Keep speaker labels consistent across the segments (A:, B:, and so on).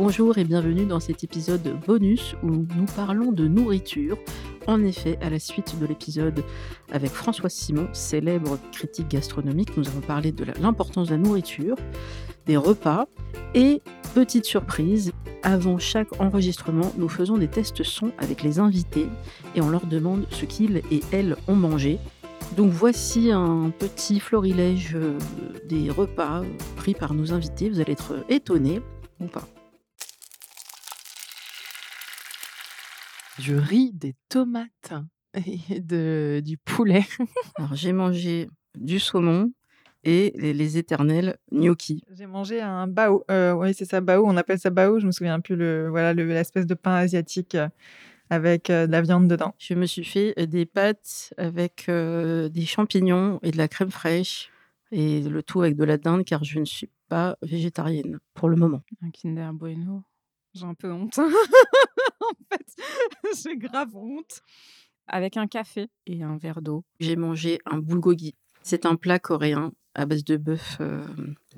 A: Bonjour et bienvenue dans cet épisode bonus où nous parlons de nourriture. En effet, à la suite de l'épisode avec François Simon, célèbre critique gastronomique, nous avons parlé de l'importance de la nourriture, des repas et, petite surprise, avant chaque enregistrement, nous faisons des tests son avec les invités et on leur demande ce qu'ils et elles ont mangé. Donc voici un petit florilège euh, des repas pris par nos invités. Vous allez être étonnés ou pas.
B: Du riz, des tomates et de, du poulet.
A: Alors j'ai mangé du saumon et les, les éternels gnocchi.
C: J'ai mangé un bao. Euh, oui, c'est ça, bao. On appelle ça bao. Je me souviens plus le voilà le- l'espèce de pain asiatique euh, avec euh, de la viande dedans.
A: Je me suis fait des pâtes avec euh, des champignons et de la crème fraîche et le tout avec de la dinde car je ne suis pas végétarienne pour le moment.
B: Un Kinder Bueno. J'ai un peu honte. en fait, j'ai grave honte. Avec un café et un verre d'eau.
A: J'ai mangé un bulgogi. C'est un plat coréen à base de bœuf euh,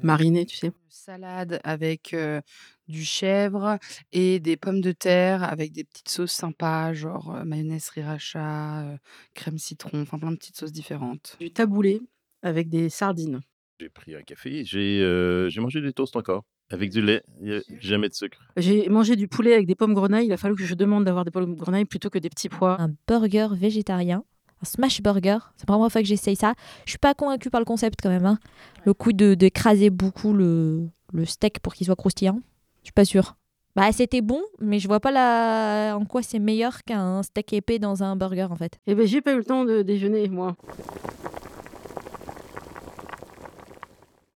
A: mariné, tu sais.
D: salade avec euh, du chèvre et des pommes de terre avec des petites sauces sympas, genre euh, mayonnaise sriracha, euh, crème citron, enfin plein de petites sauces différentes.
A: Du taboulé avec des sardines.
E: J'ai pris un café, j'ai euh, j'ai mangé des toasts encore, avec du lait, y a jamais de sucre.
A: J'ai mangé du poulet avec des pommes grenailles. Il a fallu que je demande d'avoir des pommes grenailles plutôt que des petits pois.
F: un burger végétarien, un smash burger. C'est la première fois que j'essaye ça. Je suis pas convaincue par le concept quand même. hein. Le coup de d'écraser beaucoup le, le steak pour qu'il soit croustillant. Je suis pas sûre. Bah c'était bon, mais je vois pas la... en quoi c'est meilleur qu'un steak épais dans un burger en fait.
A: Eh ben j'ai pas eu le temps de déjeuner moi.